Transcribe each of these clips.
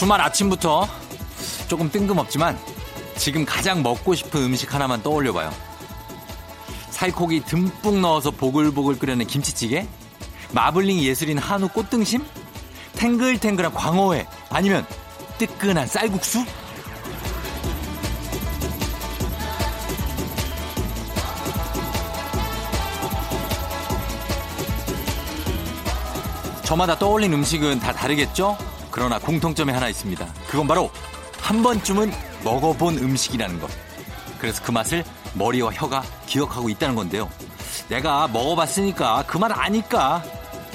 주말 아침부터 조금 뜬금없지만 지금 가장 먹고 싶은 음식 하나만 떠올려봐요. 살코기 듬뿍 넣어서 보글보글 끓여낸 김치찌개? 마블링 예술인 한우 꽃등심? 탱글탱글한 광어회? 아니면 뜨끈한 쌀국수? 저마다 떠올린 음식은 다 다르겠죠? 그러나 공통점이 하나 있습니다. 그건 바로 한 번쯤은 먹어본 음식이라는 것. 그래서 그 맛을 머리와 혀가 기억하고 있다는 건데요. 내가 먹어봤으니까 그 맛 아니까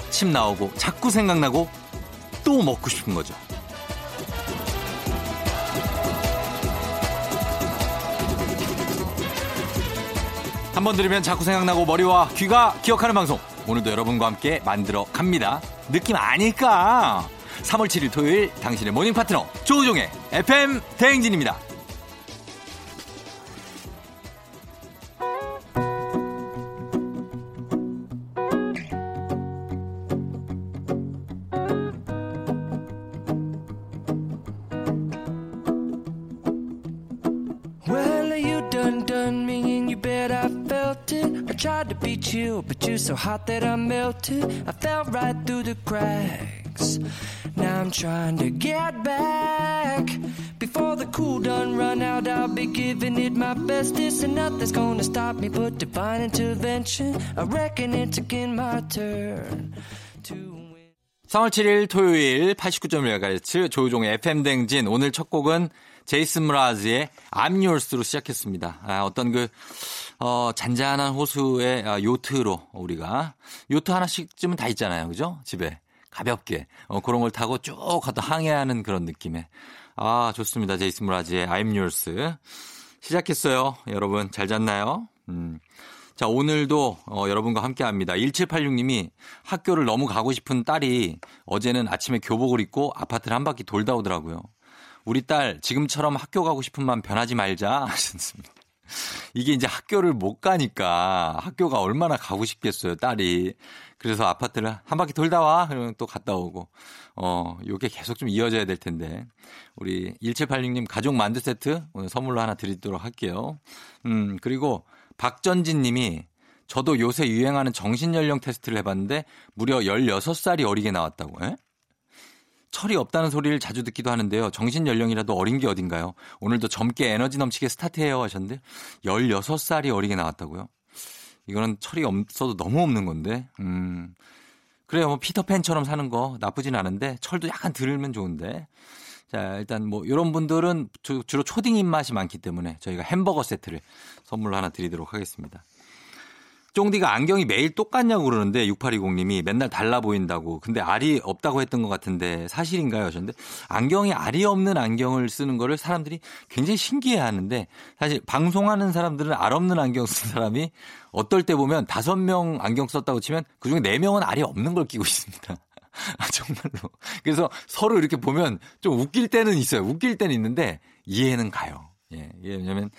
침 나오고 자꾸 생각나고 또 먹고 싶은 거죠. 한 번 들으면 자꾸 생각나고 머리와 귀가 기억하는 방송. 오늘도 여러분과 함께 만들어 갑니다. 느낌 아닐까? 3월 7일 토요일 당신의 모닝 파트너 조우종의 FM 대행진입니다. I'm trying to get back. Before the cool done run out, I'll be giving it my bestest, and nothing's gonna stop me but divine intervention. I reckon it's again my turn to win. 3월 7일 토요일 89.1MHz 조우종의 FM 댕진 오늘 첫 곡은 제이슨 무라즈의 Yours로 시작했습니다. 아, 어떤 그 어, 잔잔한 호수의 아, 요트로 우리가 요트 하나씩쯤은 다 있잖아요. 그죠? 집에 가볍게 어, 그런 걸 타고 쭉 가다 항해하는 그런 느낌의 아 좋습니다. 제이슨 무라즈의 I'm Yours 시작했어요. 여러분 잘 잤나요? 음. 자, 오늘도 어, 여러분과 함께 합니다. 1786님이 학교를 너무 가고 싶은 딸이 어제는 아침에 교복을 입고 아파트를 한 바퀴 돌다 오더라고요. 우리 딸 지금처럼 학교 가고 싶은 마음 변하지 말자 하셨습니다. 이게 이제 학교를 못 가니까 학교가 얼마나 가고 싶겠어요, 딸이. 그래서 아파트를 한 바퀴 돌다 와. 그러면 또 갔다 오고. 어, 요게 계속 좀 이어져야 될 텐데. 우리 1786님 가족 만두 세트 오늘 선물로 하나 드리도록 할게요. 음, 그리고 박전진 님이 저도 요새 유행하는 정신연령 테스트를 해봤는데 무려 16살이 어리게 나왔다고. 에? 철이 없다는 소리를 자주 듣기도 하는데요. 정신연령이라도 어린 게 어딘가요? 오늘도 젊게 에너지 넘치게 스타트해요 하셨는데 16살이 어리게 나왔다고요? 이거는 철이 없어도 너무 없는 건데. 음. 그래요. 뭐 피터팬처럼 사는 거 나쁘진 않은데 철도 약간 들으면 좋은데. 자, 일단 뭐 이런 분들은 주- 주로 초딩 입맛이 많기 때문에 저희가 햄버거 세트를 선물로 하나 드리도록 하겠습니다. 쫑디가 안경이 매일 똑같냐고 그러는데 6820님이 맨날 달라 보인다고. 근데 알이 없다고 했던 것 같은데 사실인가요? 하셨는데 안경이 알이 없는 안경을 쓰는 거를 사람들이 굉장히 신기해 하는데 사실 방송하는 사람들은 알 없는 안경 쓴 사람이 어떨 때 보면 다섯 명 안경 썼다고 치면 그중에 네 명은 알이 없는 걸 끼고 있습니다. 아, 정말로. 그래서 서로 이렇게 보면 좀 웃길 때는 있어요. 웃길 때는 있는데 이해는 가요. 예, 이게 왜냐면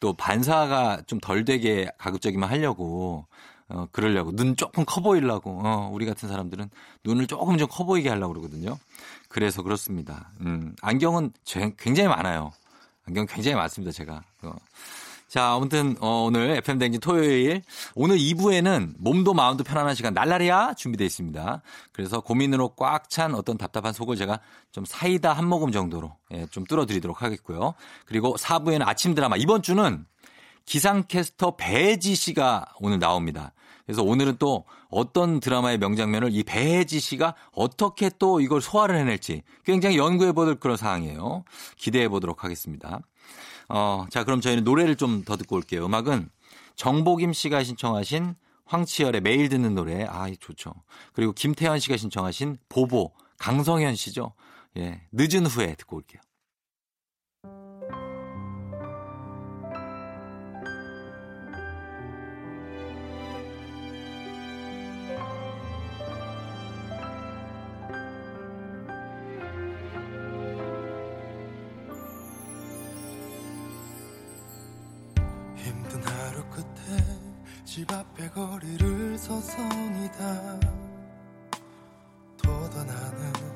또 반사가 좀 덜 되게 가급적이면 하려고 어, 그러려고 눈 조금 커 보이려고 어, 우리 같은 사람들은 눈을 조금 좀 커 보이게 하려고 그러거든요. 그래서 그렇습니다. 음, 안경은 제- 굉장히 많아요. 안경 굉장히 많습니다, 제가. 어. 자, 아무튼 어, 오늘 FM 댕진 토요일 오늘 2부에는 몸도 마음도 편안한 시간 날라리야 준비되어 있습니다. 그래서 고민으로 꽉 찬 어떤 답답한 속을 제가 좀 사이다 한 모금 정도로 예, 좀 뚫어드리도록 하겠고요. 그리고 4부에는 아침 드라마 이번 주는 기상캐스터 배지 씨가 오늘 나옵니다. 그래서 오늘은 또 어떤 드라마의 명장면을 이 배지 씨가 어떻게 또 이걸 소화를 해낼지 굉장히 연구해 볼 그런 상황이에요. 기대해 보도록 하겠습니다. 어, 자, 그럼 저희는 노래를 좀 더 듣고 올게요. 음악은 정복임 씨가 신청하신 황치열의 매일 듣는 노래. 아, 이 좋죠. 그리고 김태현 씨가 신청하신 보보, 강성현 씨죠. 예, 늦은 후에 듣고 올게요. 집 앞에 거리를 서성이다. 더 떠나는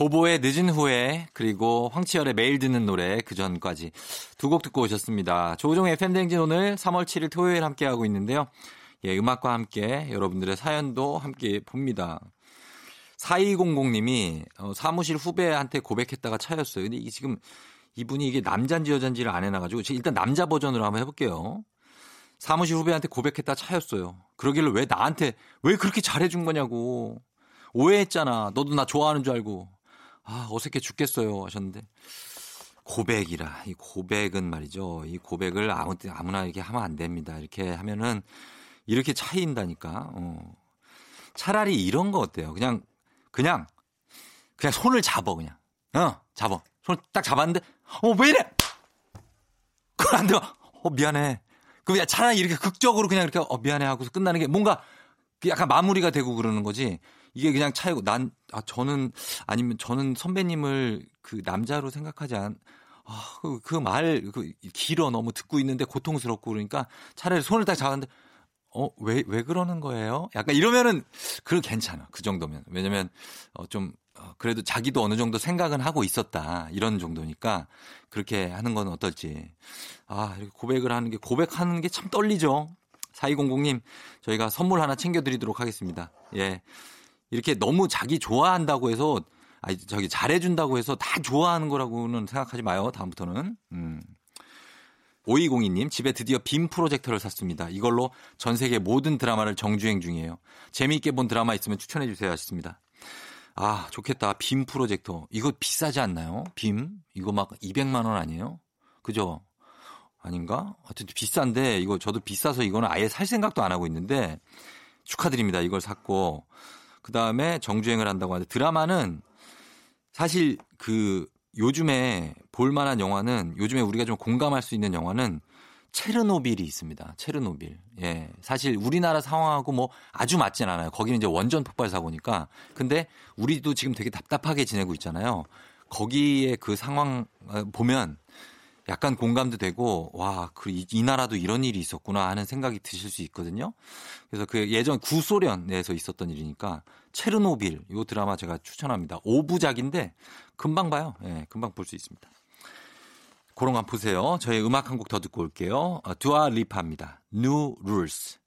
보보의 늦은 후에 그리고 황치열의 매일 듣는 노래 그 전까지 두 곡 듣고 오셨습니다. 조종 FM 댕진 오늘 3월 7일 토요일 함께 하고 있는데요. 예, 음악과 함께 여러분들의 사연도 함께 봅니다. 4200님이 어, 사무실 후배한테 고백했다가 차였어요. 근데 이게 지금 이분이 이게 남잔지 여잔지를 안 해놔가지고 일단 남자 버전으로 한번 해볼게요. 사무실 후배한테 고백했다 차였어요. 그러길래 왜 나한테 왜 그렇게 잘해준 거냐고 오해했잖아. 너도 나 좋아하는 줄 알고 아 어색해 죽겠어요 하셨는데 고백이라 이 고백은 말이죠. 이 고백을 아무 아무나 이렇게 하면 안 됩니다. 이렇게 하면은 이렇게 차이인다니까. 어. 차라리 이런 거 어때요? 그냥 그냥 그냥 손을 잡어 그냥 어 잡어 손 딱 잡았는데 어 왜 이래? 그걸 안 돼. 어 미안해. 그럼 차라리 이렇게 극적으로 그냥 이렇게 어 미안해 하고서 끝나는 게 뭔가 그 약간 마무리가 되고 그러는 거지. 이게 그냥 차이고 난 아 저는 아니면 저는 선배님을 그 남자로 생각하지 않. 아, 그 말, 그, 길어 너무 듣고 있는데 고통스럽고 그러니까 차라리 손을 딱 잡았는데, 어, 왜, 왜 그러는 거예요? 약간 이러면은, 그 괜찮아. 그 정도면. 왜냐면, 어, 좀, 어, 그래도 자기도 어느 정도 생각은 하고 있었다. 이런 정도니까, 그렇게 하는 건 어떨지. 아, 이렇게 고백을 하는 게, 고백하는 게 참 떨리죠? 4200님, 저희가 선물 하나 챙겨 드리도록 하겠습니다. 예. 이렇게 너무 자기 좋아한다고 해서 아니 저기 잘해준다고 해서 다 좋아하는 거라고는 생각하지 마요. 다음부터는. 음. 5202님 집에 드디어 빔 프로젝터를 샀습니다. 이걸로 전 세계 모든 드라마를 정주행 중이에요. 재미있게 본 드라마 있으면 추천해 주세요 하셨습니다. 아 좋겠다. 빔 프로젝터. 이거 비싸지 않나요? 빔? 이거 막 200만 원 아니에요? 그죠? 아닌가? 하여튼 비싼데 이거 저도 비싸서 이거는 아예 살 생각도 안 하고 있는데 축하드립니다. 이걸 샀고 그 다음에 정주행을 한다고 하는데 드라마는 사실 그 요즘에 볼만한 영화는 요즘에 우리가 좀 공감할 수 있는 영화는 체르노빌이 있습니다. 체르노빌. 예. 사실 우리나라 상황하고 뭐 아주 맞진 않아요. 거기는 이제 원전 폭발 사고니까. 근데 우리도 지금 되게 답답하게 지내고 있잖아요. 거기에 그 상황 어, 보면 약간 공감도 되고 와, 그이 나라도 이런 일이 있었구나 하는 생각이 드실 수 있거든요. 그래서 그 예전 구소련에서 있었던 일이니까 체르노빌 요 드라마 제가 추천합니다. 5부작인데 금방 봐요. 예, 금방 볼 수 있습니다. 그런 거 보세요. 저희 음악 한 곡 더 듣고 올게요. 어, 두아 리파입니다. New Rules.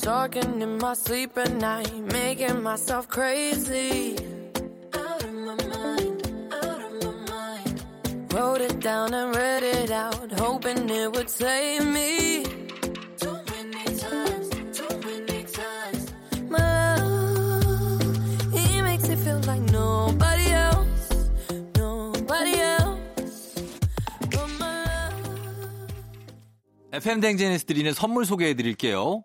Talking in my sleep at night, making myself crazy. Out of my mind, out of my mind. Wrote it down and read it out, hoping it would save me. Too many times, too many times. My love, he makes it feel like nobody else, nobody else. But my love. FM 댕제네스 드리는 선물 소개해 드릴게요.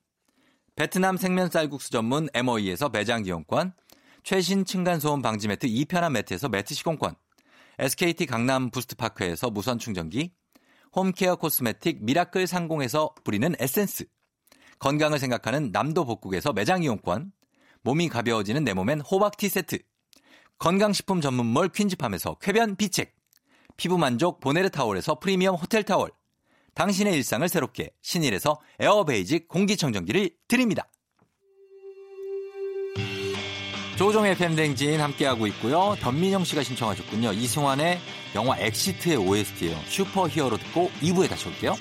베트남 생면 쌀국수 전문 MOE에서 매장 이용권, 최신 층간소음 방지 매트 2편한 매트에서 매트 시공권, SKT 강남 부스트파크에서 무선 충전기, home care cosmetic 미라클 상공에서 뿌리는 에센스, 건강을 생각하는 남도 복국에서 매장 이용권, 몸이 가벼워지는 내 몸엔 호박티 세트, 건강식품 전문몰 퀸즈팜에서 쾌변 비책, 피부 만족 보네르 타월에서 프리미엄 호텔 타월, 당신의 일상을 새롭게 신일에서 에어베이직 공기청정기를 드립니다. 조종의 팬댕진 함께하고 있고요. 변민영 씨가 신청하셨군요. 이승환의 영화 엑시트의 OST예요. 슈퍼히어로 듣고 2부에 다시 올게요.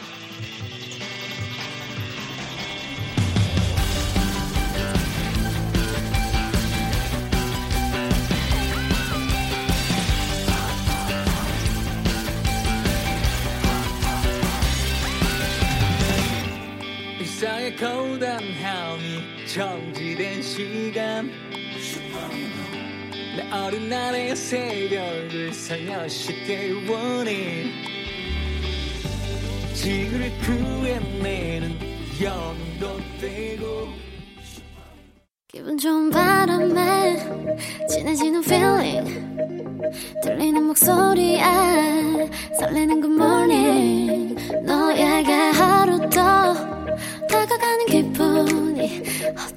정지된 시간. 내 어린 날의 새벽을 살려쉽게 원해. 지구를 구해내는 영웅도 되고 기분 좋은 바람에 진해지는 feeling. 들리는 목소리에 설레는 good morning. 너에게 하루 더 다가가는 기분 이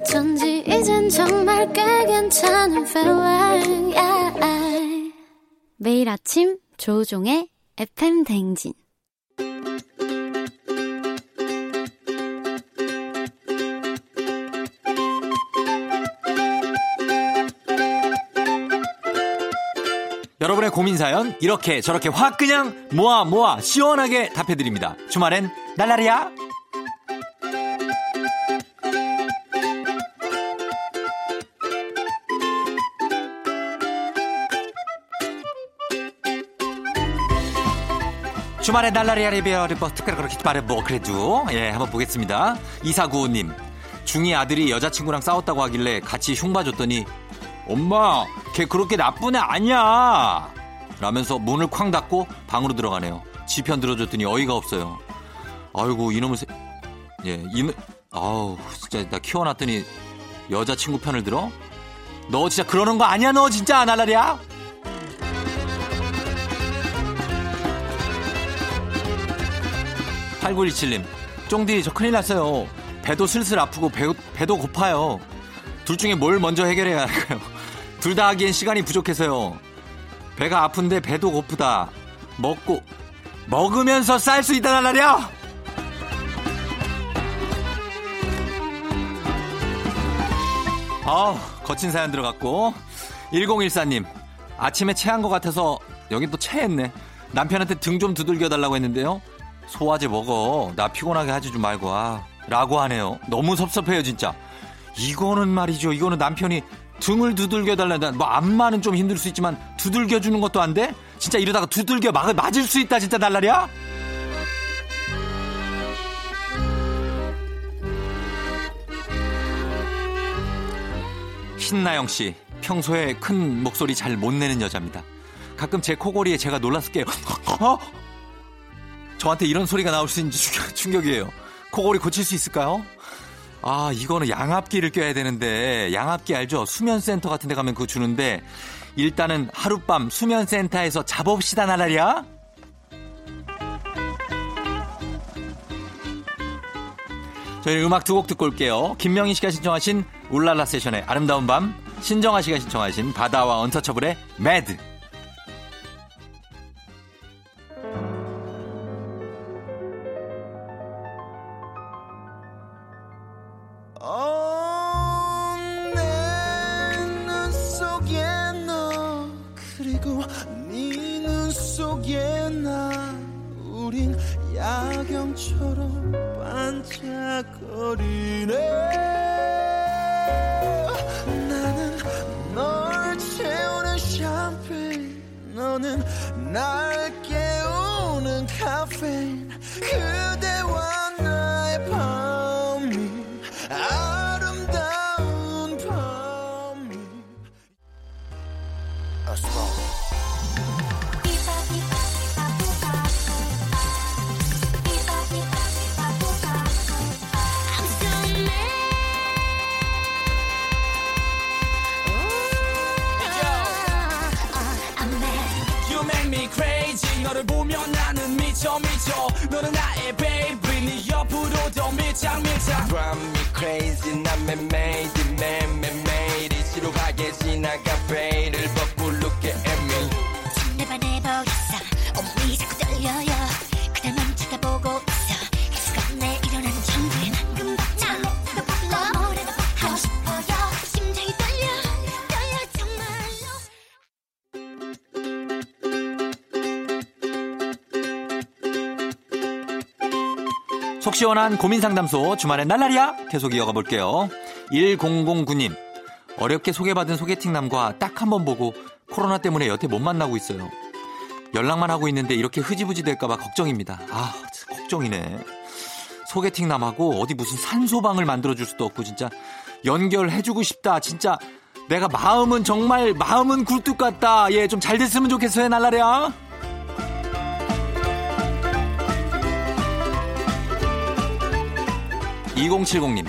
어쩐지 이젠 정말 꽤 괜찮은 feeling yeah. 매일 아침 조종의 FM 댕진 여러분의 고민 사연 이렇게 저렇게 확 그냥 모아 모아 시원하게 답해드립니다. 주말엔 날라리야. 주말에 날라리야 리베어 리버 특별히 그렇게 말해 뭐 그래도 예 한번 보겠습니다. 이사구호님 중이 아들이 여자친구랑 싸웠다고 하길래 같이 흉봐줬더니 엄마 걔 그렇게 나쁜 애 아니야 라면서 문을 쾅 닫고 방으로 들어가네요. 지편 들어줬더니 어이가 없어요. 아이고 이놈의 새... 예 이놈 아우 진짜 나 키워놨더니 여자친구 편을 들어? 너 진짜 그러는 거 아니야 너 진짜 날라리야? 8917님, 쫑디, 저 큰일 났어요. 배도 슬슬 아프고 배, 배도 고파요. 둘 중에 뭘 먼저 해결해야 할까요? 둘 다 하기엔 시간이 부족해서요. 배가 아픈데 배도 고프다. 먹고, 먹으면서 쌀 수 있다는 날이야! 아 거친 사연 들어갔고. 1014님, 아침에 체한 것 같아서 여긴 또 체했네. 남편한테 등 좀 두들겨 달라고 했는데요. 소화제 먹어. 나 피곤하게 하지 좀 말고 와. 라고 하네요. 너무 섭섭해요, 진짜. 이거는 말이죠. 이거는 남편이 등을 두들겨 달란다. 뭐 안마는 좀 힘들 수 있지만 두들겨 주는 것도 안 돼? 진짜 이러다가 두들겨 막, 맞을 수 있다, 진짜 날라리야? 신나영 씨. 평소에 큰 목소리 잘 못 내는 여자입니다. 가끔 제 코골이에 제가 놀랐을 게요. 어? 저한테 이런 소리가 나올 수 있는지 충격- 충격이에요. 코골이 고칠 수 있을까요? 아, 이거는 양압기를 껴야 되는데, 양압기 알죠? 수면센터 같은 데 가면 그거 주는데, 일단은 하룻밤 수면센터에서 잡읍시다, 나라리야? 저희 음악 두 곡 듣고 올게요. 김명희 씨가 신청하신 울랄라 세션의 아름다운 밤, 신정아 씨가 신청하신 바다와 언터처블의 매드. 그리고 네 눈 속에 나 우린 야경처럼 반짝거리네. 나는 널 채우는 샴페인 너는 날 깨우는 카페인. 그 미쳐 미쳐 너는 나의 baby. 네 옆으로 더 밀착 밀착. Drive me crazy. 난 매매이드 매매매일 이시로 가게 지나가 베일을 벗고 look at me 내발 내보겠어 시원한 고민 상담소 주말엔 날라리야 계속 이어가 볼게요. 1009님 어렵게 소개받은 소개팅남과 딱 한 번 보고 코로나 때문에 여태 못 만나고 있어요. 연락만 하고 있는데 이렇게 흐지부지 될까봐 걱정입니다. 아 걱정이네. 소개팅남하고 어디 무슨 산소방을 만들어줄 수도 없고 진짜 연결해주고 싶다. 진짜 내가 마음은 정말 마음은 굴뚝 같다. 예 좀 잘 됐으면 좋겠어요 날라리야. 2070님,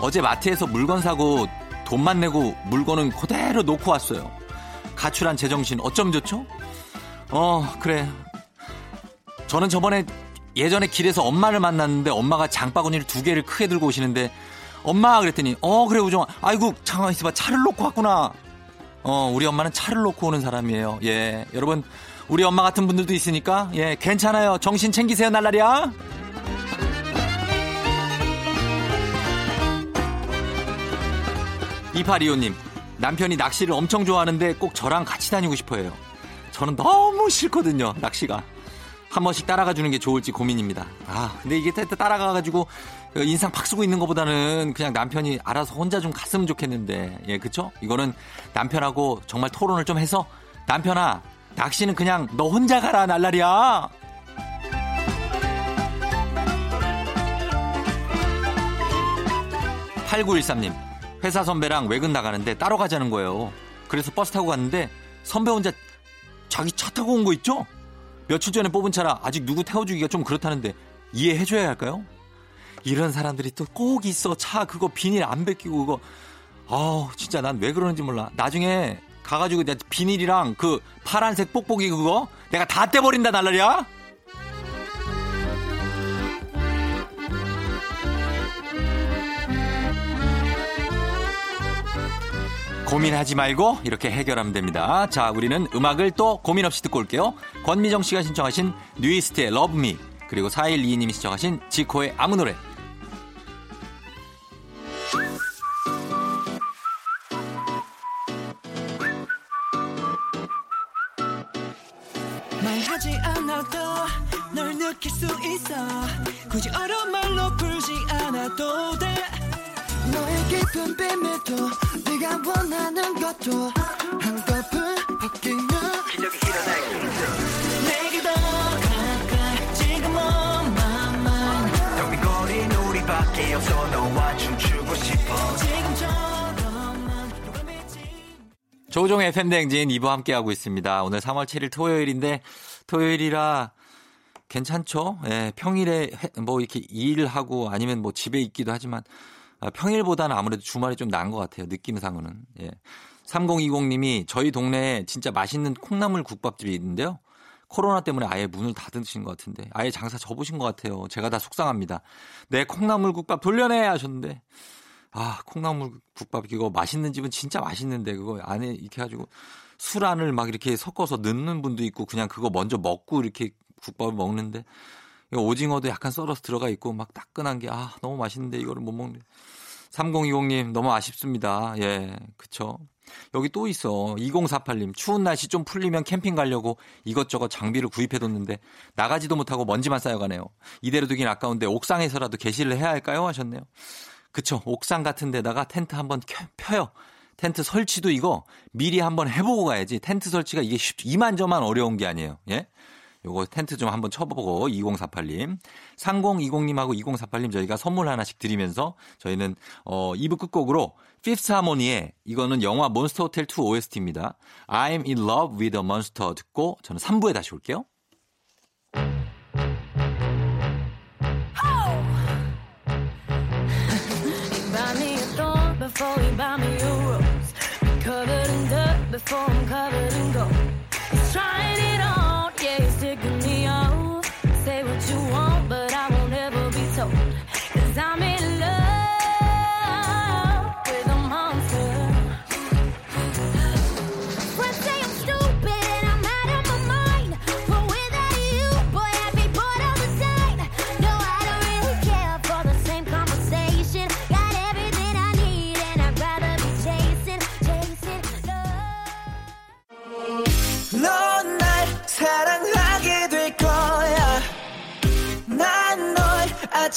어제 마트에서 물건 사고 돈만 내고 물건은 그대로 놓고 왔어요. 가출한 제정신 어쩜 좋죠? 어, 그래. 저는 저번에 예전에 길에서 엄마를 만났는데 엄마가 장바구니를 두 개를 크게 들고 오시는데 엄마 그랬더니 어 그래 우정아 아이고 잠깐만 있어봐. 차를 놓고 왔구나. 어 우리 엄마는 차를 놓고 오는 사람이에요. 예. 여러분 우리 엄마 같은 분들도 있으니까 예 괜찮아요. 정신 챙기세요 날라리야 2825님, 남편이 낚시를 엄청 좋아하는데 꼭 저랑 같이 다니고 싶어 해요. 저는 너무 싫거든요, 낚시가. 한 번씩 따라가 주는 게 좋을지 고민입니다. 아, 근데 이게 따라가가지고 인상 팍 쓰고 있는 것보다는 그냥 남편이 알아서 혼자 좀 갔으면 좋겠는데, 예, 그쵸? 이거는 남편하고 정말 토론을 좀 해서, 남편아, 낚시는 그냥 너 혼자 가라, 날라리야! 8913님, 회사 선배랑 외근 나가는데 따로 가자는 거예요. 그래서 버스 타고 갔는데 선배 혼자 자기 차 타고 온 거 있죠? 며칠 전에 뽑은 차라 아직 누구 태워주기가 좀 그렇다는데 이해해줘야 할까요? 이런 사람들이 또 꼭 있어. 차 그거 비닐 안 벗기고 그거. 아우 진짜 난 왜 그러는지 몰라. 나중에 가가지고 내가 비닐이랑 그 파란색 뽁뽁이 그거 내가 다 떼버린다 날라리야. 고민하지 말고 이렇게 해결하면 됩니다. 자, 우리는 음악을 또 고민 없이 듣고 올게요. 권미정 씨가 신청하신 뉴이스트의 Love Me 그리고 4122님이 신청하신 지코의 아무 노래 말하지 않아도 널 느낄 수 있어 굳이 어려운 말로 풀지 않아도 돼 너의 깊은 네가 원하는 것도 한꺼풀 벗기면 내게 더 가까이 지금 my mind 텅빈 거리 우리밖에 없어 너와 춤추고 싶어 지금처럼만 누가 믿지 조종의 팬댕진 2부 함께하고 있습니다. 오늘 3월 7일 토요일인데 토요일이라 괜찮죠? 예, 평일에 해- 뭐 이렇게 일하고 아니면 뭐 집에 있기도 하지만 아, 평일보다는 아무래도 주말이 좀 나은 것 같아요. 느낌상으로는. 예. 3020님이 저희 동네에 진짜 맛있는 콩나물 국밥집이 있는데요. 코로나 때문에 아예 문을 닫으신 것 같은데 아예 장사 접으신 것 같아요. 제가 다 속상합니다. 내 콩나물 국밥 돌려내 하셨는데 아 콩나물 국밥 이거 맛있는 집은 진짜 맛있는데 그거 안에 이렇게 해가지고 술 안을 막 이렇게 섞어서 넣는 분도 있고 그냥 그거 먼저 먹고 이렇게 국밥을 먹는데 오징어도 약간 썰어서 들어가 있고 막 따끈한 게 아 너무 맛있는데 이거를 못 먹네. 3020님 너무 아쉽습니다. 예, 그쵸. 여기 또 있어. 2048님 추운 날씨 좀 풀리면 캠핑 가려고 이것저것 장비를 구입해뒀는데 나가지도 못하고 먼지만 쌓여가네요. 이대로 두긴 아까운데 옥상에서라도 게시를 해야 할까요? 하셨네요. 그쵸. 옥상 같은 데다가 텐트 한번 켜- 펴요. 텐트 설치도 이거 미리 한번 해보고 가야지. 텐트 설치가 이게 쉽, 이만저만 어려운 게 아니에요. 예? 요거 텐트 좀 한번 쳐보고 2048님, 3020님하고 2048님 저희가 선물 하나씩 드리면서 저희는 어 2부 끝곡으로 피프스 하모니의 이거는 영화 몬스터 호텔 2 OST입니다. I'm in love with a monster 듣고 저는 3부에 다시 올게요. Before I'm covered in gold.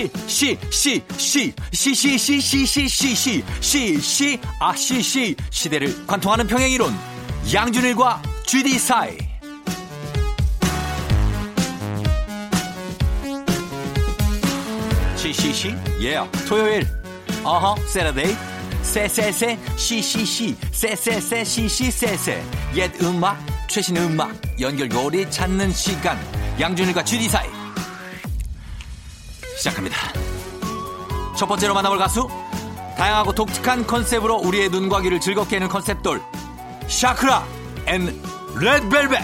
시, 시, 시, 시, 시, 시, 시, 시, 시, 시, 시, 시, 시, 아, 시, 시, 시대를 관통하는 평행이론. 양준일과 GD 사이. 시, 시, 시, 예, 토요일. 어허, Saturday. 세세세, 시시시, 세세세, 시시세세. 옛 음악, 최신 음악, 연결고리 찾는 시간. 양준일과 GD 사이. 시작합니다. 첫 번째로 만나볼 가수 다양하고 독특한 컨셉으로 우리의 눈과 귀를 즐겁게 하는 컨셉돌 샤크라 and 레드벨벳.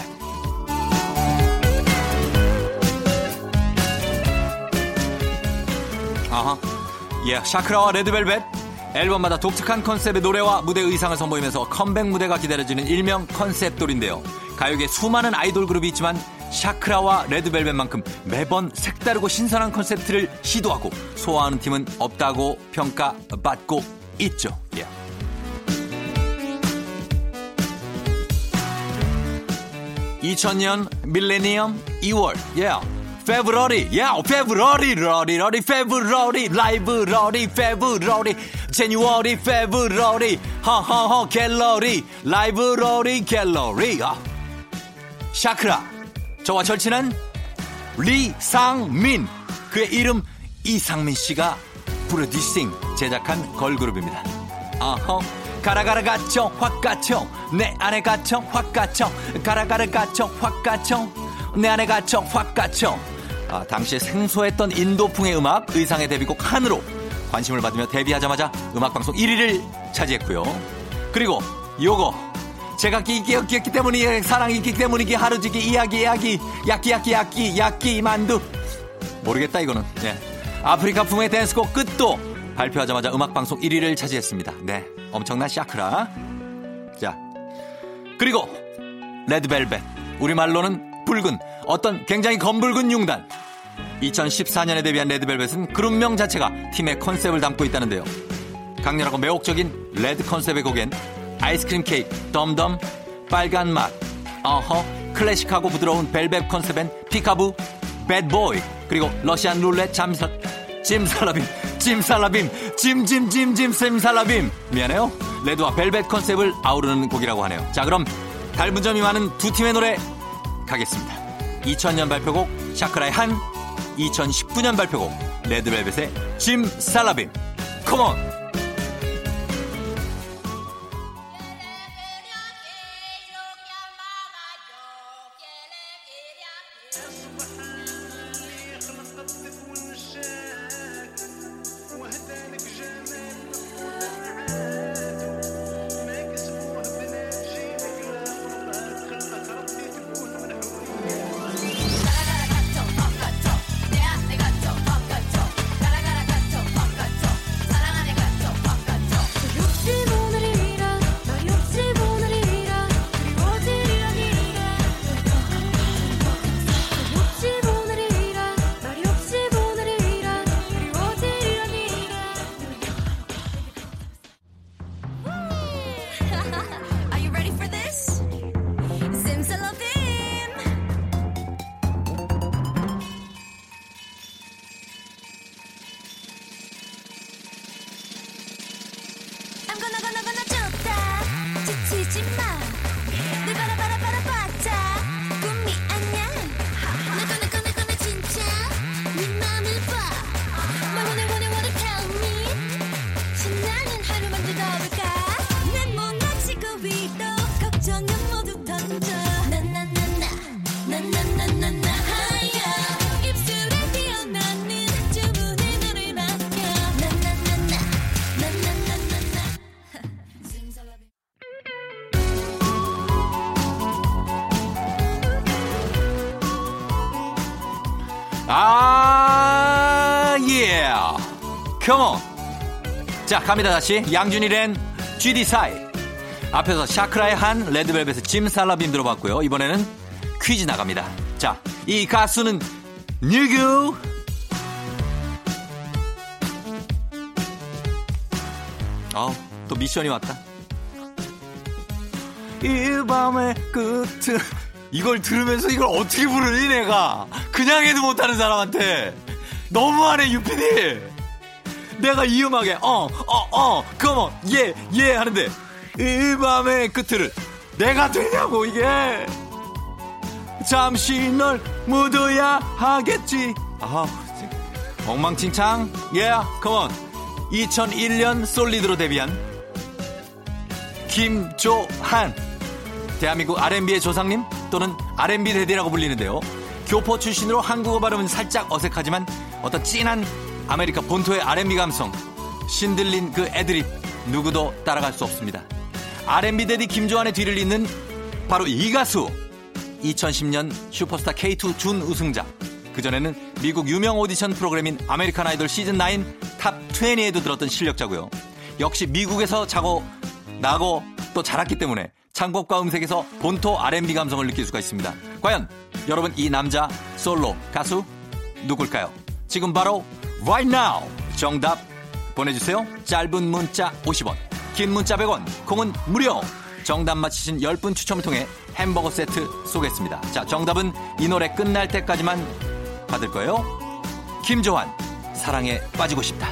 아하 예 샤크라와 레드벨벳. 앨범마다 독특한 컨셉의 노래와 무대 의상을 선보이면서 컴백 무대가 기다려지는 일명 컨셉돌인데요. 가요계 수많은 아이돌 그룹이 있지만 샤크라와 레드벨벳만큼 매번 색다르고 신선한 컨셉트를 시도하고 소화하는 팀은 없다고 평가받고 있죠. 예. (2000년) 밀레니엄 2월 예 February 예 February 러리 러리 February library February January February 허허허 갤러리 library 갤러리 아. 샤크라 저와 절친한 리상민. 그의 이름 이상민 씨가 프로듀싱 제작한 걸그룹입니다. 아허 가라가라 갇혀 확 갇혀 내 안에 갇혀 확 갇혀 가라가라 갇혀 확 갇혀 내 안에 갇혀 확 갇혀 아, 당시에 생소했던 인도풍의 음악 의상의 데뷔곡 한으로 관심을 받으며 데뷔하자마자 음악방송 1위를 차지했고요. 그리고 요거 제각기 있기 때문이 사랑이 있기 때문이기 하루지기 이야기 이야기 야끼 야끼 야끼 야끼 만두. 모르겠다 이거는. 예. 아프리카 풍의 댄스곡 끝도 발표하자마자 음악 방송 1위를 차지했습니다. 네. 엄청난 샤크라. 자. 그리고 레드벨벳. 우리 말로는 붉은 어떤 굉장히 검붉은 융단. 2014년에 데뷔한 레드벨벳은 그룹명 자체가 팀의 컨셉을 담고 있다는데요. 강렬하고 매혹적인 레드 컨셉의 곡엔 아이스크림 케이크, Dumb Dumb, 빨간 맛, 어허, 클래식하고 부드러운 벨벳 컨셉엔 Peek-A-Boo, Bad Boy, 그리고 Russian Roulette 잠사, 찜살라빔, 찜살라빔, 찜찜찜찜 찜살라빔. 미안해요. 레드와 벨벳 컨셉을 아우르는 곡이라고 하네요. 자, 그럼 닮은 점이 많은 두 팀의 노래 가겠습니다. 2000년 발표곡 샤크라의 한, 2019년 발표곡 레드벨벳의 찜살라빔. 컴온! 갑니다, 다시. 양준일의 GD 사이. 앞에서 샤크라의 한, 레드벨벳의 짐 살라빔 들어봤고요. 이번에는 퀴즈 나갑니다. 자, 이 가수는 누구? 아우, 또 미션이 왔다. 이 밤의 끝을 이걸 들으면서 이걸 어떻게 부르니 내가 그냥 해도 못하는 사람한테 너무하네 유피디 내가 이 음악에 어 어 어 그머 예예 하는데 이 밤의 끝을 내가 되냐고 이게. 잠시 널 묻어야 하겠지. 아 엉망진창. 예 컴온 2001년 솔리드로 데뷔한 김조한. 대한민국 R&B의 조상님 또는 R&B 대대라고 불리는데요. 교포 출신으로 한국어 발음은 살짝 어색하지만 어떤 진한 아메리카 본토의 R&B 감성, 신들린 그 애드립 누구도 따라갈 수 없습니다. R&B daddy 김조한의 뒤를 잇는 바로 이 가수. 2010년 슈퍼스타 K2 준 우승자. 그전에는 미국 유명 오디션 프로그램인 아메리칸 아이돌 시즌 9 top 20에도 들었던 실력자고요. 역시 미국에서 자고 나고 또 자랐기 때문에 창법과 음색에서 본토 R&B 감성을 느낄 수가 있습니다. 과연 여러분 이 남자 솔로 가수 누굴까요? 지금 바로 right now 정답 보내주세요. 짧은 문자 50원, 긴 문자 100원, 콩은 무료. 정답 맞히신 10분 추첨을 통해 햄버거 세트 쏘겠습니다. 자, 정답은 이 노래 끝날 때까지만 받을 거예요. 김조한, 사랑에 빠지고 싶다.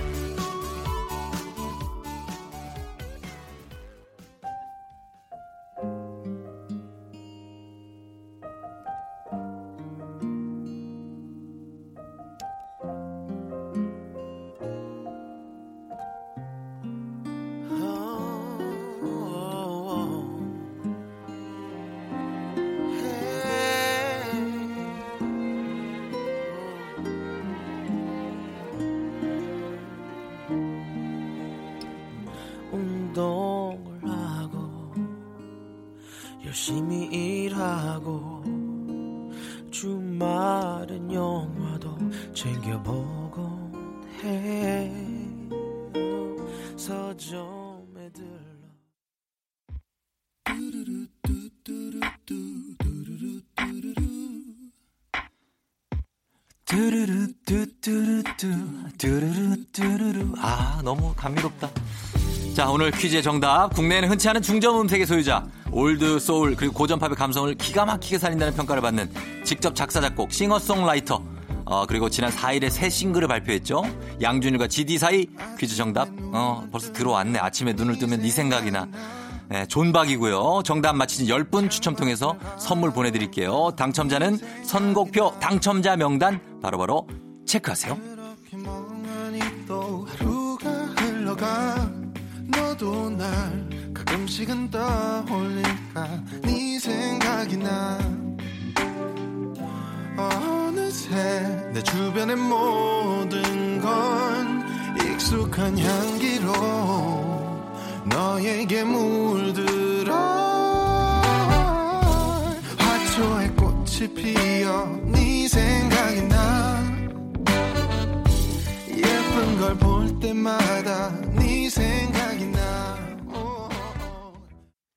아 너무 감미롭다 자 오늘 퀴즈의 정답 국내에는 흔치 않은 중저음 음색의 소유자 old soul 그리고 고전 팝의 감성을 기가 막히게 살린다는 평가를 받는 직접 작사 작곡 싱어송라이터 어, 그리고 지난 4일에 새 싱글을 발표했죠 양준일과 GD 사이 퀴즈 정답 어 벌써 들어왔네 아침에 눈을 뜨면 네 생각이나 네, 존박이고요. 정답 맞히신 10분 추첨 통해서 선물 보내드릴게요. 당첨자는 선곡표 당첨자 명단 바로바로 체크하세요. 하루가 흘러가 너도 날 가끔씩은 떠올릴까 네 생각이 나 어느새 내 주변의 모든 건 익숙한 향기로 너에게 물들어. 화초에 꽃이 피어 네 생각이 나. 예쁜 걸 볼 때마다 네 생각이 나. 오,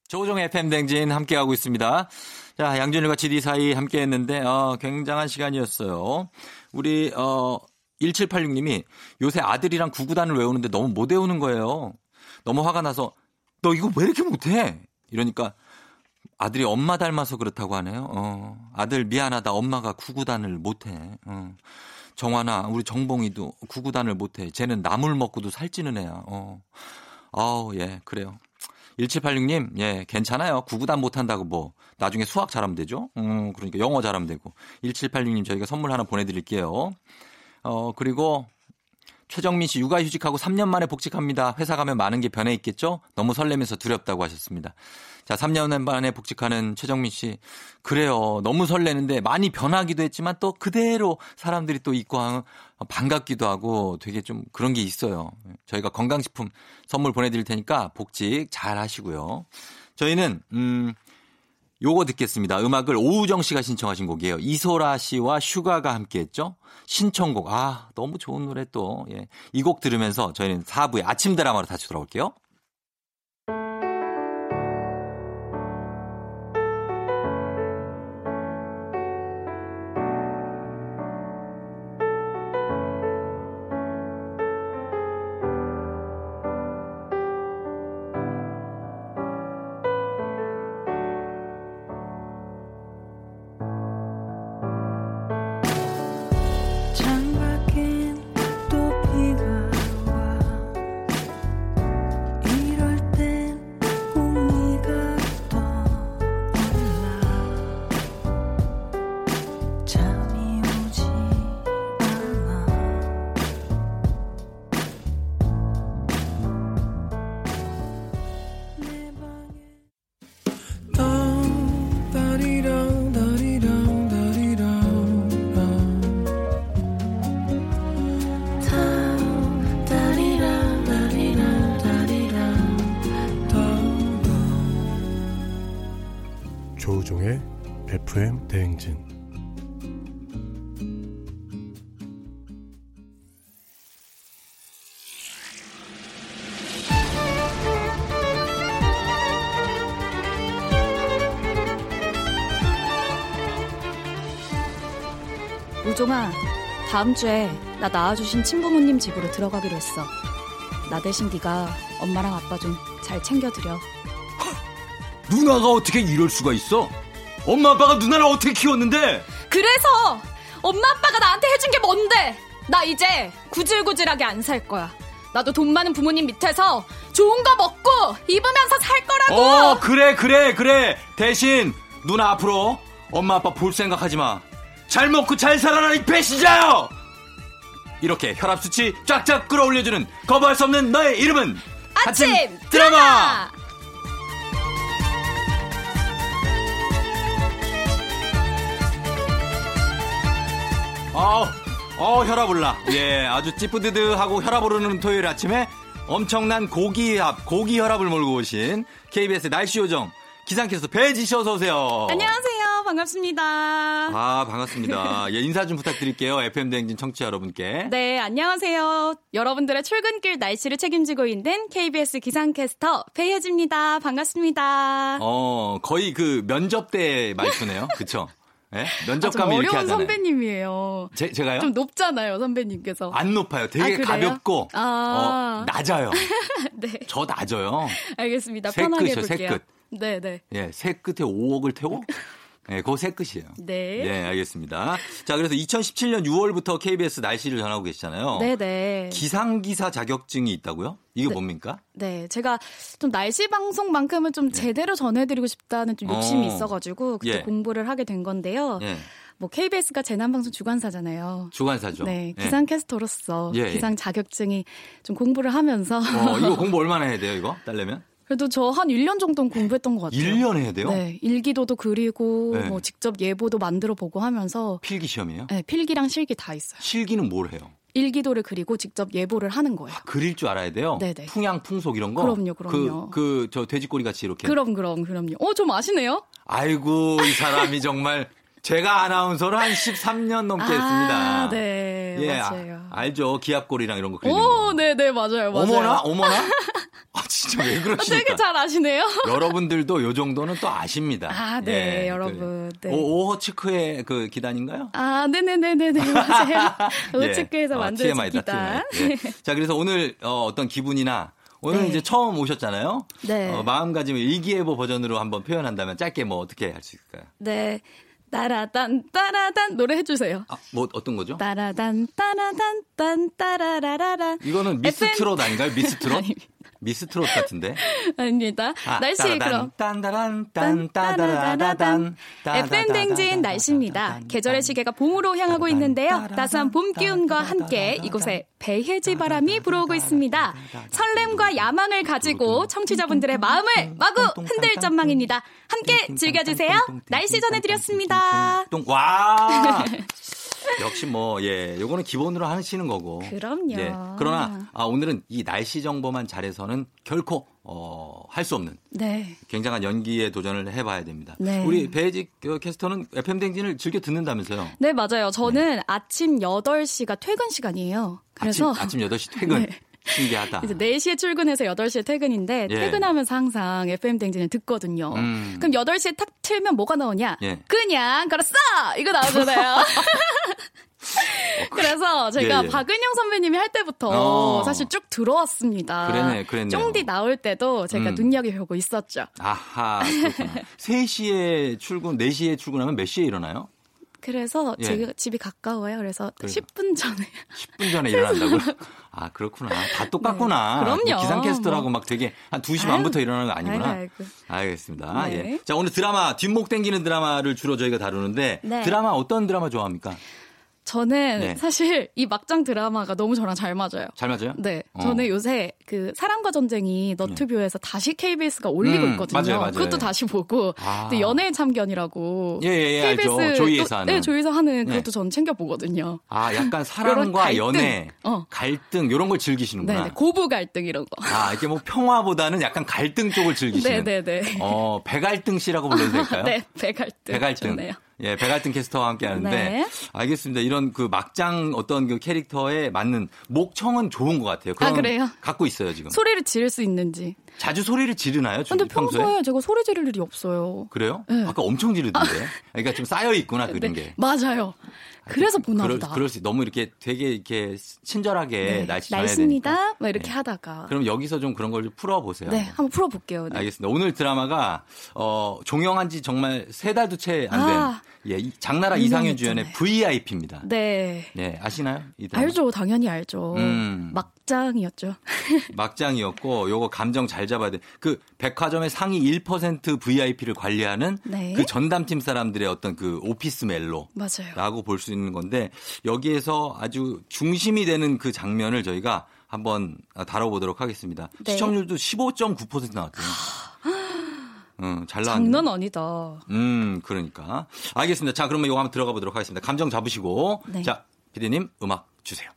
조종의 FM 댕진 함께하고 있습니다. 자, 양준일과 GD 사이 함께 했는데, 어, 굉장한 시간이었어요. 우리, 어, 1786님이 요새 아들이랑 구구단을 외우는데 너무 못 외우는 거예요. 너무 화가 나서, 너 이거 왜 이렇게 못해? 이러니까 아들이 엄마 닮아서 그렇다고 하네요. 어, 아들 미안하다. 엄마가 구구단을 못해. 어. 정환아, 우리 정봉이도 구구단을 못해. 쟤는 나물 먹고도 살찌는 애야. 어. 아우, 예, 그래요. 1786님, 예, 괜찮아요. 구구단 못한다고 뭐. 나중에 수학 잘하면 되죠? 음, 그러니까 영어 잘하면 되고. 1786님 저희가 선물 하나 보내드릴게요. 어, 그리고 최정민 씨 육아휴직하고 3년 만에 복직합니다. 회사 가면 많은 게 변해 있겠죠? 너무 설레면서 두렵다고 하셨습니다. 자, 3년 만에 복직하는 최정민 씨. 그래요. 너무 설레는데 많이 변하기도 했지만 또 그대로 사람들이 또 있고 하- 반갑기도 하고 되게 좀 그런 게 있어요. 저희가 건강식품 선물 보내드릴 테니까 복직 잘 하시고요. 저희는, 음, 요거 듣겠습니다. 음악을 오우정 씨가 신청하신 곡이에요. 이소라 씨와 슈가가 함께 했죠. 신청곡. 아, 너무 좋은 노래 또. 예. 이 곡 들으면서 저희는 4부에 아침 드라마로 다시 돌아올게요. 우종아, 다음 주에 나 낳아주신 친부모님 집으로 들어가기로 했어. 나 대신 네가 엄마랑 아빠 좀 잘 챙겨드려. 누나가 어떻게 이럴 수가 있어? 엄마 아빠가 누나를 어떻게 키웠는데? 그래서 엄마 아빠가 나한테 해준 게 뭔데? 나 이제 구질구질하게 안 살 거야. 나도 돈 많은 부모님 밑에서 좋은 거 먹고 입으면서 살 거라고. 어, 그래, 그래, 그래. 대신 누나 앞으로 엄마 아빠 볼 생각하지 마. 잘 먹고 잘 살아라 이 배신자요. 이렇게 혈압 수치 쫙쫙 끌어올려주는 거부할 수 없는 너의 이름은 아침 드라마. 어, 어 혈압 올라. 예, 아주 찌뿌드드하고 혈압 오르는 토요일 아침에 엄청난 고기압, 고기 혈압을 몰고 오신 KBS 날씨 요정 기상캐스터 배지 씨 어서 오세요. 안녕하세요. 반갑습니다. 아, 반갑습니다. 예, 인사 좀 부탁드릴게요. FM 대행진 청취자 여러분께. 네, 안녕하세요. 여러분들의 출근길 날씨를 책임지고 있는 KBS 기상캐스터 배혜지입니다. 반갑습니다. 어, 거의 그 면접 때 말투네요. 그쵸? 예? 아, 좀 면접감이 이렇게 어려운 하잖아요. 선배님이에요. 제, 제가요? 좀 높잖아요, 선배님께서. 안 높아요. 되게 아? 가볍고, 아. 어, 낮아요. 네, 저 낮아요. 알겠습니다. 새 편하게 끝이요, 새 해볼게요. 끝. 네, 네. 예, 새 끝에 5억을 태워? 예, 그거 새 끝이에요. 네. 예, 알겠습니다. 자, 그래서 2017년 6월부터 KBS 날씨를 전하고 계시잖아요. 네, 네. 기상기사 자격증이 있다고요? 이게 네. 뭡니까? 네, 제가 좀 날씨 방송만큼은 좀 제대로 전해드리고 싶다는 좀 욕심이 네. 어. 있어가지고 그때 예. 공부를 하게 된 건데요. 예, 뭐 KBS가 재난방송 주관사잖아요. 주관사죠. 네, 예. 기상 캐스터로서 예, 예. 기상 자격증이 좀 공부를 하면서 어, 이거 공부 얼마나 해야 돼요, 이거? 딸려면? 그래도 저 한 1년 정도는 공부했던 것 같아요. 1년 해야 돼요? 네, 일기도도 그리고 네. 뭐 직접 예보도 만들어 보고 하면서 필기 시험이에요? 네, 필기랑 실기 다 있어요. 실기는 뭘 해요? 일기도를 그리고 직접 예보를 하는 거예요. 그릴 줄 알아야 돼요? 네네. 풍양, 풍속 이런 거? 그럼요, 그럼요. 그, 그, 저 돼지꼬리 같이 이렇게. 그럼 그럼 그럼요. 어, 좀 아시네요? 아이고, 이 사람이 정말. 제가 아나운서를 한 13년 넘게 아, 했습니다. 네, 예, 맞아요. 아, 알죠. 기압골이랑 이런 거 그리는 오, 거. 네, 네, 맞아요, 맞아요. 어머나? 어머나? 아, 왜 어, 그러십니까? 되게 잘 아시네요. 여러분들도 요 정도는 또 아십니다. 아, 네, 여러분. 네. 오, 오호츠크의 그 기단인가요? 아, 네네네네네, 맞아요. 예. 우측에서 어, 만들어진 TMI 다, 기타. TMI. 예. 자, 그래서 오늘 어, 어떤 기분이나 오늘 네. 이제 처음 오셨잖아요. 네. 어, 마음가짐을 일기예보 버전으로 한번 표현한다면 짧게 뭐 어떻게 할 수 있을까요? 네. 따라단, 따라단, 노래 해주세요. 아, 뭐 어떤 거죠? 따라단, 따라단, 딴, 따라라라란. 이거는 미스트롯 아닌가요? 미스트롯? 미스트롯 같은데. 아닙니다. 아, 날씨 따라단, 그럼. 딴다란 딴따다라다단 FM 댕진 날씨입니다. 계절의 시계가 봄으로 향하고 있는데요. 따스한 봄 기운과 함께 이곳에 배해지 바람이 불어오고 있습니다. 설렘과 야망을 가지고 청취자분들의 마음을 마구 흔들 전망입니다. 함께 즐겨주세요. 날씨 전해드렸습니다. 똥, 와! 역시 뭐, 예, 요거는 기본으로 하시는 거고. 그럼요. 예. 그러나, 아, 오늘은 이 날씨 정보만 잘해서는 결코, 어, 할 수 없는 네. 굉장한 연기에 도전을 해봐야 됩니다. 네. 우리 배혜직 어, 캐스터는 FM 댕진을 즐겨 듣는다면서요? 네, 맞아요. 저는 아침 8시가 퇴근 시간이에요. 그래서 아침, 아침 8시 퇴근. 네. 신기하다. 이제 4시에 출근해서 8시에 퇴근인데 예. 퇴근하면서 항상 FM 댕진을 듣거든요. 음. 그럼 8시에 탁 틀면 뭐가 나오냐? 예. 그냥 걸었어! 이거 나오잖아요. 그래서 제가 예, 예. 박은영 선배님이 할 때부터 어. 사실 쭉 들어왔습니다. 그러네, 그랬네요. 쫑디 나올 때도 제가 음. 눈여겨보고 있었죠. 아하, 그렇구나. 3시에 출근, 4시에 출근하면 몇 시에 일어나요? 그래서 예. 제 집이 가까워요. 그래서 그래서. 10분 전에 10분 전에 일어난다고요? 아, 그렇구나. 다 똑같구나. 네, 그럼요. 뭐 기상캐스터라고 뭐. 막 되게 한 2시 아유, 반부터 일어나는 거 아니구나. 아이고. 알겠습니다. 네. 예. 자, 오늘 드라마, 뒷목 땡기는 드라마를 주로 저희가 다루는데 네. 드라마 어떤 드라마 좋아합니까? 저는 네. 사실 이 막장 드라마가 너무 저랑 잘 맞아요. 잘 맞아요? 네, 어. 저는 요새 그 사랑과 전쟁이 너튜브에서 다시 KBS가 올리고 음, 있거든요. 맞아요, 맞아요. 그것도 다시 보고 아. 또 연애의 참견이라고 예, 예, 예, 알죠. 조이에서 하는. 네, 조이에서 하는 네. 그것도 전 챙겨 보거든요. 아, 약간 사랑과 갈등. 연애, 어. 갈등 이런 걸 네, 즐기시는구나. 네, 고부 갈등 이런 거. 아, 이게 뭐 평화보다는 약간 갈등 쪽을 즐기시는. 네, 네, 네. 어, 배갈등 씨라고 불러도 될까요? 네, 배갈등. 배갈등. 좋네요. 예, 배갈등 캐스터와 함께 하는데 네. 알겠습니다. 이런 그 막장 어떤 그 캐릭터에 맞는 목청은 좋은 것 같아요. 아, 그래요? 갖고 있어요, 지금. 소리를 지를 수 있는지. 자주 소리를 지르나요? 주- 근데 평소에? 평소에 제가 소리 지를 일이 없어요. 그래요? 네. 아까 엄청 지르던데. 그러니까 좀 쌓여 있구나 그런 네, 게. 맞아요. 그래서 보나 그럴, 보다. 그럴 수 너무 이렇게 되게 이렇게 친절하게 네, 날씨 날씨입니다. 막 이렇게 네. 하다가. 그럼 여기서 좀 그런 걸좀 풀어 보세요. 네, 한번 풀어 볼게요. 네. 알겠습니다. 오늘 드라마가 어, 종영한 지 정말 세 달도 채 안 된 아. 예, 이- 장나라 이상현 주연의. VIP입니다. 네. 예, 아시나요? 이 드라마? 알죠, 당연히 알죠. 음. 막장이었죠. 막장이었고 요거 감정 잘 잡아야 돼. 그 백화점의 상위 1% VIP를 관리하는 네. 그 전담팀 사람들의 어떤 그 오피스 멜로 맞아요. 라고 볼 수 있는 건데 여기에서 아주 중심이 되는 그 장면을 저희가 한번 다뤄보도록 하겠습니다. 네. 시청률도 15.9% 나왔대요. 음, 잘 나왔네. 장난 아니다. 음, 그러니까. 알겠습니다. 자, 그러면 이거 한번 들어가 보도록 하겠습니다. 감정 잡으시고. 네. 자, 피디님 음악 주세요.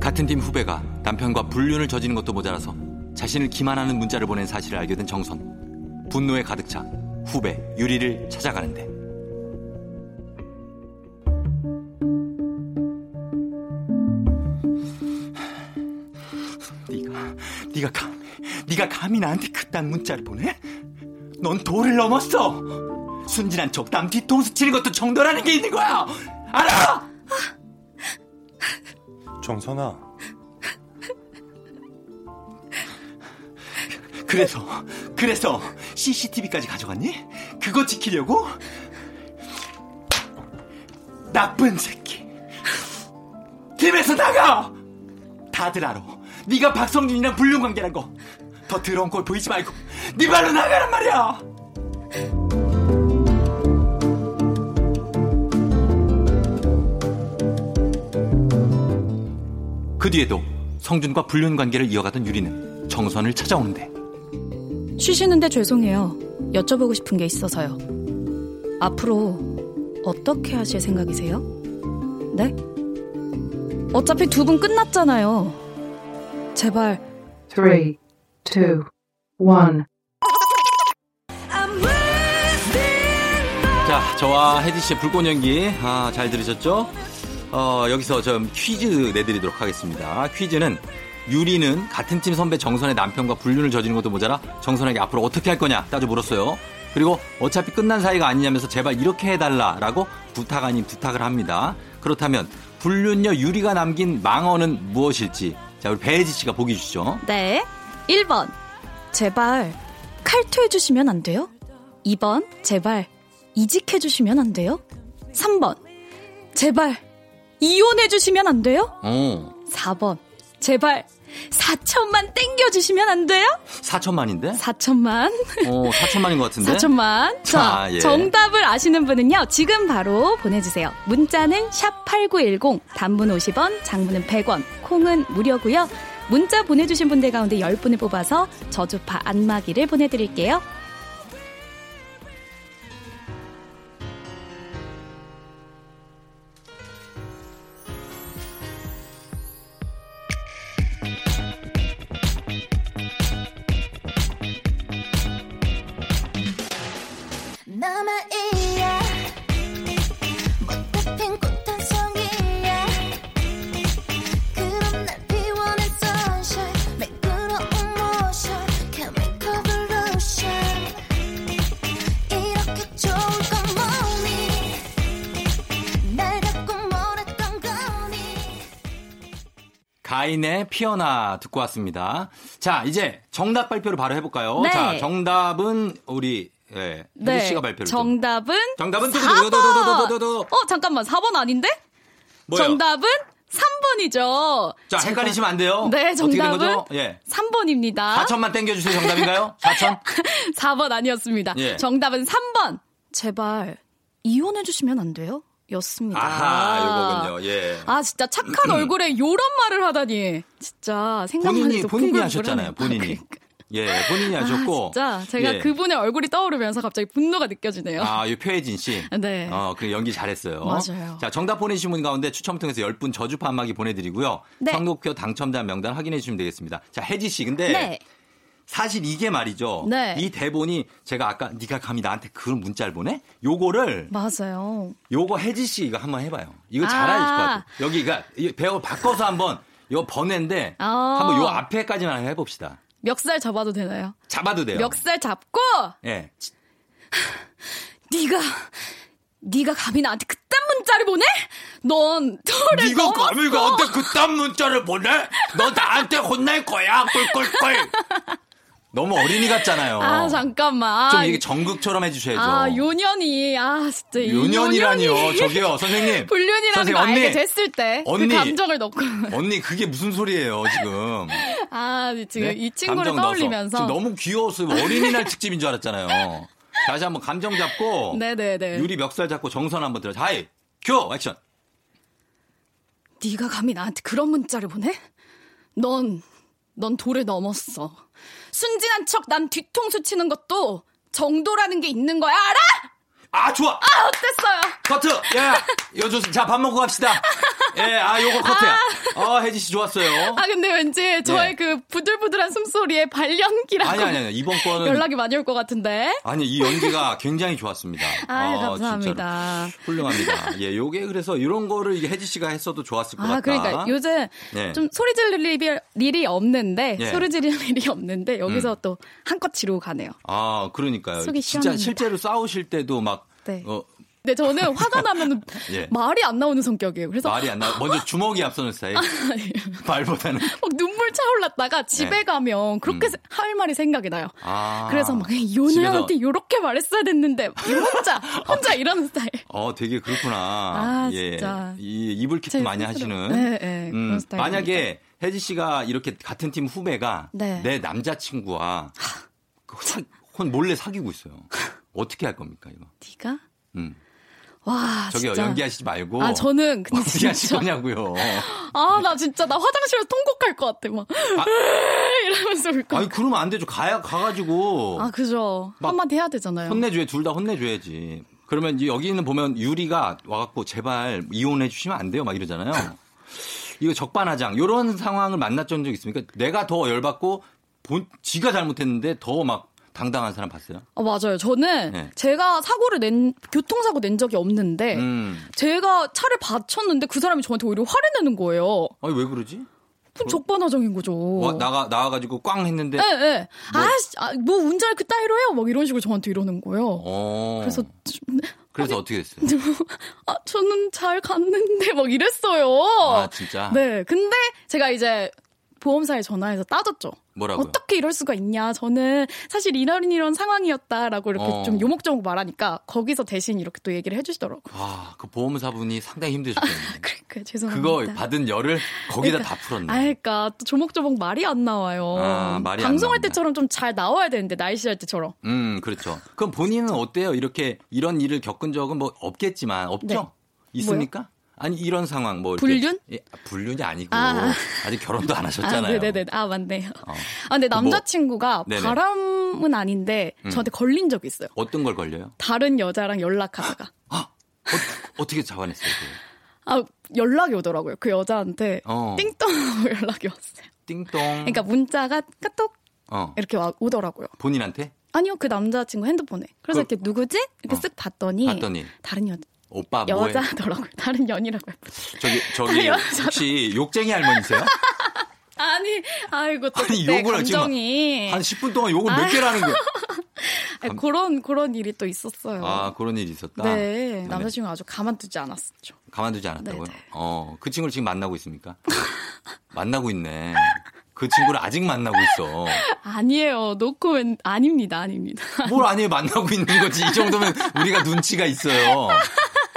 같은 팀 후배가 남편과 불륜을 저지른 것도 모자라서 자신을 기만하는 문자를 보낸 사실을 알게 된 정선. 분노에 가득 차 후배 유리를 찾아가는데 네가 감히 네가 감히 나한테 그딴 문자를 보내? 넌 도를 넘었어. 순진한 척 남 뒤통수 치는 것도 정도라는 게 있는 거야. 알아? 정선아, 그래서 그래서 CCTV까지 가져갔니? 그거 지키려고? 나쁜 새끼. 팀에서 나가. 다들 알아. 네가 박성준이랑 불륜 관계란 거. 더 더러운 꼴 보이지 말고 네 발로 나가란 말이야. 그 뒤에도 성준과 불륜 관계를 이어가던 유리는 정선을 찾아오는데 쉬시는데 죄송해요. 여쭤보고 싶은 게 있어서요. 앞으로 어떻게 하실 생각이세요? 네? 어차피 두 분 끝났잖아요. 제발 three, two, one. 자, 저와 혜지 씨의 불꽃 연기, 아, 잘 들으셨죠? 어, 여기서 좀 퀴즈 내드리도록 하겠습니다. 퀴즈는 유리는 같은 팀 선배 정선의 남편과 불륜을 저지른 것도 모자라 정선에게 앞으로 어떻게 할 거냐 따져 물었어요. 그리고 어차피 끝난 사이가 아니냐면서 제발 이렇게 해달라라고 부탁 아닌 부탁을 합니다. 그렇다면 불륜녀 유리가 남긴 망언은 무엇일지 자 우리 배혜지 씨가 보기 주시죠. 네. 1번. 제발 칼퇴해 주시면 안 돼요? 2번. 제발 이직해 주시면 안 돼요? 3번. 제발 이혼해 주시면 안 돼요? 어, 4번. 제발 4천만 땡겨 주시면 안 돼요? 4천만인데? 4천만. 어, 4천만인 것 같은데? 4천만. 자, 자, 예. 정답을 아시는 분은요, 지금 바로 보내주세요. 문자는 샵8910, 단문 50원, 장문은 100원, 콩은 무료고요 문자 보내주신 분들 가운데 10분을 뽑아서 저주파 안마기를 보내드릴게요. 라인의 피어나 듣고 왔습니다. 자, 이제 정답 발표를 바로 해볼까요? 네. 자, 정답은 우리 예, 네. 씨가 발표를 정답은 좀. 정답은 4번. 어, 잠깐만. 4번 아닌데? 뭐요? 정답은 3번이죠. 자, 제가... 헷갈리시면 안 돼요. 네, 정답은 예. 3번입니다. 4천만 땡겨 주세요. 정답인가요? 4천? 4번 아니었습니다. 예. 정답은 3번. 제발 이혼해 주시면 안 돼요? 였습니다. 아하, 요거군요. 예. 아 진짜 착한 얼굴에 요런 말을 하다니 진짜 생각만 본인이, 해도 본인이. 하셨잖아요. 본인이. 아, 그러니까. 예, 본인이 하셨고. 아, 진짜 제가 예. 그분의 얼굴이 떠오르면서 갑자기 분노가 느껴지네요. 아, 이 표혜진 씨. 네. 어, 그 연기 잘했어요. 맞아요. 자, 정답 보내주신 분 가운데 추첨 통해서 10분 저주파 한마기 보내드리고요. 네. 선곡표 당첨자 명단 확인해 주시면 되겠습니다. 자, 혜지 씨. 근데 네. 사실 이게 말이죠. 네. 이 대본이 제가 아까 네가 감히 나한테 그런 문자를 보내? 요거를 맞아요. 요거 혜지 씨 이거 한번 해봐요. 이거 아. 잘하실 것 같아요. 여기가 이 배우 바꿔서 한번 요 번외인데 아. 한번 요 앞에까지만 해봅시다. 멱살 잡아도 되나요? 잡아도 돼요. 멱살 잡고 예. 네가 네가 감히 나한테 그딴 문자를 보내? 넌 to를 네가. 감히 나한테 그딴 문자를 보내? 너 나한테 혼날 거야. 꿀꿀꿀. 너무 어린이 같잖아요. 아 잠깐만. 좀 아, 이게 전극처럼 해주셔야죠. 아 요년이 아 진짜 이 요년이라니요. 요년이 저기요, 선생님. 불륜이라는 선생님, 거 알게 언니. 됐을 때그 언니. 감정을 넣고 언니 그게 무슨 소리예요 지금? 아 지금 네? 이 친구를. 떠올리면서 지금 너무 귀여웠어요. 어린이날 특집인 줄 알았잖아요. 다시 한번 감정 잡고 네네네. 유리 멱살 잡고 정선 한번 들어. 하이 큐 액션. 네가 감히 나한테 그런 문자를 보내? 넌, 넌 도를 넘었어. 순진한 척난 뒤통수 치는 것도 정도라는 게 있는 거야, 알아? 아 좋아. 아, 어땠어요? 커트. 예. 요 좋습니다. 자, 밥 먹고 갑시다. 예, 아, 요거 커트야. 어, 혜지 씨 좋았어요. 아, 근데 왠지 저의 그 부들부들한 숨소리에 발연기라고 네. 아니, 아니, 아니. 이번 거는. 연락이 많이 올 것 같은데. 아니, 이 연기가 굉장히 좋았습니다. 아, 어, 감사합니다. 진짜로. 훌륭합니다. 예, 요게 그래서 이런 거를 이게 혜지 씨가 했어도 좋았을 것 아, 같다. 그러니까 요즘 네. 좀 소리 지를 일이, 일이 없는데, 예. 소리 지를 일이 없는데, 여기서 음. 또 한껏 지르고 가네요. 아, 그러니까요. 속이 진짜 시원합니다. 실제로 싸우실 때도 막, 네. 어, 근데 저는 화가 나면 예. 말이 안 나오는 성격이에요. 그래서 말이 안 나. 먼저 주먹이 앞서는 스타일. 아니, 말보다는. 막 눈물 차올랐다가 집에 네. 가면 그렇게 세- 할 말이 생각이 나요. 아. 그래서 막 요년한테 요렇게 말했어야 됐는데 이 혼자 혼자 이러는 스타일. 어, 되게 그렇구나. 아, 예. 진짜. 이 이불킥도 제 많이. 하시는. 네, 네, 그런 음. 만약에 혜지 씨가 이렇게 같은 팀 후배가 네. 내 남자친구와 혼 몰래 사귀고 있어요. 어떻게 할 겁니까, 이거? 네가 음. 와 저기요, 진짜. 연기하시지 말고. 아 저는 근데 어떻게 하실 거냐고요. 아 나 진짜 나 화장실에서 통곡할 것 같아 막 이러면서 울 것. 아니, 그러면 안 되죠. 가야, 가가지고. 아 그죠 막 한마디 해야 되잖아요. 혼내줘야, 둘 다 혼내줘야지. 그러면 이제 여기는 보면 유리가 와갖고 제발 이혼해 주시면 안 돼요. 막 이러잖아요. 이거 적반하장. 요런 상황을 만났던 적 있습니까? 내가 더 열받고 본, 지가 잘못했는데 더막 당당한 사람 봤어요? 아 맞아요. 저는 네. 제가 사고를 낸 교통사고 낸 적이 없는데 음. 제가 차를 받쳤는데 그 사람이 저한테 오히려 화를 내는 거예요. 아니, 왜 그러지? 그럼 적반하장인 거죠. 와, 나가, 나와가지고 꽝 했는데. 예, 예. 아, 씨, 아, 뭐 운전을 그 따위로 해요? 막 이런 식으로 저한테 이러는 거예요. 어. 그래서 좀- 그래서 어떻게 됐어요? 아, 저는 잘 갔는데 막 이랬어요. 아, 진짜? 네. 근데 제가 이제 보험사에 전화해서 따졌죠. 뭐라고요? 어떻게 이럴 수가 있냐. 저는 사실 이런 이런 상황이었다라고 이렇게 어. 좀 요목조목 말하니까 거기서 대신 이렇게 또 얘기를 해주시더라고요. 아, 그 보험사분이 상당히 힘드셨겠네요. 그러니까 죄송합니다. 그거 받은 열을 거기다 그러니까, 다 풀었네. 아, 그러니까 또 조목조목 말이 안 나와요. 아, 말이 안 방송할. 때처럼 좀 잘 나와야 되는데 날씨할 때처럼. 음, 그렇죠. 그럼 본인은 어때요? 이렇게 이런 일을 겪은 적은 뭐 없겠지만 없죠? 네. 있습니까? 아니 이런 상황 뭐 불륜? 예, 불륜이 아니고 아. 아. 직 결혼도 안 아, 하셨잖아요. 네네네. 아, 맞네요. 어. 아, 근데 뭐, 남자친구가 네네. 바람은 아닌데 음. 저한테 걸린 적이 있어요. 어떤 걸 걸려요? 다른 여자랑 연락하다가. 어, 떻게 잡아냈어요? 아, 연락이 오더라고요. 그 여자한테 어. 띵동 하고 연락이 왔어요. 띵동. 그러니까 문자가 카톡 어. 이렇게 와- 오더라고요. 본인한테 아니요, 그 남자친구 핸드폰에. 그래서 그걸- 이렇게 누구지? 이렇게 어. 쓱 봤더니, 봤더니 다른 여, 오빠 뭐해? 여자더라고요. 다른 연이라고 했 저기 저기. 혹시 욕쟁이 할머니세요? 아니, 아이고, 또 아니, 욕을 감정이. 한 10분 동안 욕을 몇 아. 개를 하는 거예요? 아니, 그런, 그런 일이 또 있었어요. 아 그런 일이 있었다. 네, 남자친구가 아주 가만두지 않았었죠. 가만두지 않았다고요? 네네. 어, 그 친구를 지금 만나고 있습니까? 만나고 있네. 그 친구를 아직 만나고 있어. 아니에요. 놓고 웬, 아닙니다, 아닙니다. 뭘 아니 만나고 있는 거지. 이 정도면 우리가 눈치가 있어요.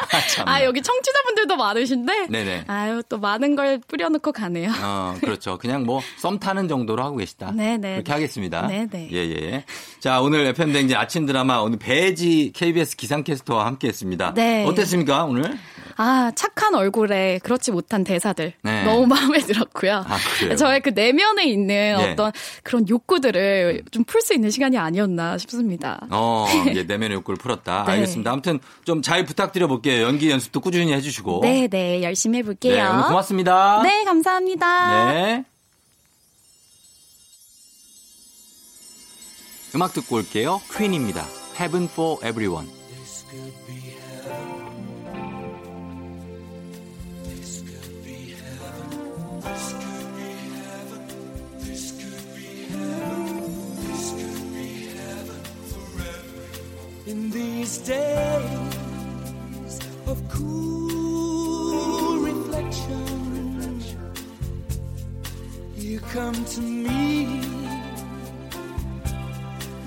아, 참. 아, 여기 청취자분들도 많으신데. 네네. 아유, 또 많은 걸 뿌려놓고 가네요. 어, 그렇죠. 그냥 뭐 썸 타는 정도로 하고 계시다. 네네. 그렇게 하겠습니다. 네네. 예, 예. 자, 오늘 FM 댕진 아침 드라마 오늘 배지 KBS 기상캐스터와 함께 했습니다. 네. 어땠습니까, 오늘? 아, 착한 얼굴에 그렇지 못한 대사들. 네. 너무 마음에 들었고요. 아? 저의 그 내면에 있는 예. 어떤 그런 욕구들을 좀 풀 수 있는 시간이 아니었나 싶습니다. 어, 예, 내면의 욕구를 풀었다. 네. 알겠습니다. 아무튼 좀 잘 부탁드려 볼게요. 연기 연습도 꾸준히 해주시고. 네, 네. 열심히 해볼게요. 네, 오늘 고맙습니다. 네, 감사합니다. 네. 음악 듣고 올게요. 퀸입니다. Heaven for Everyone. In these days of cool reflection, you come to me,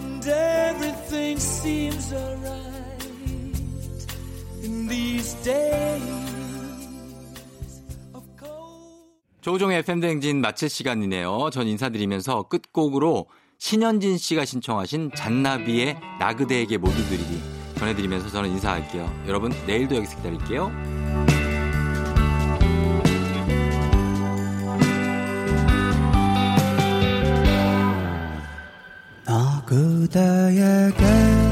and everything seems alright. In these days. 조종의 FM대행진 마칠 시간이네요. 전 인사드리면서 끝곡으로 신현진 씨가 신청하신 잔나비의 나 그대에게 모두 드리기 전해드리면서 저는 인사할게요. 여러분 내일도 여기서 기다릴게요. 나 그대에게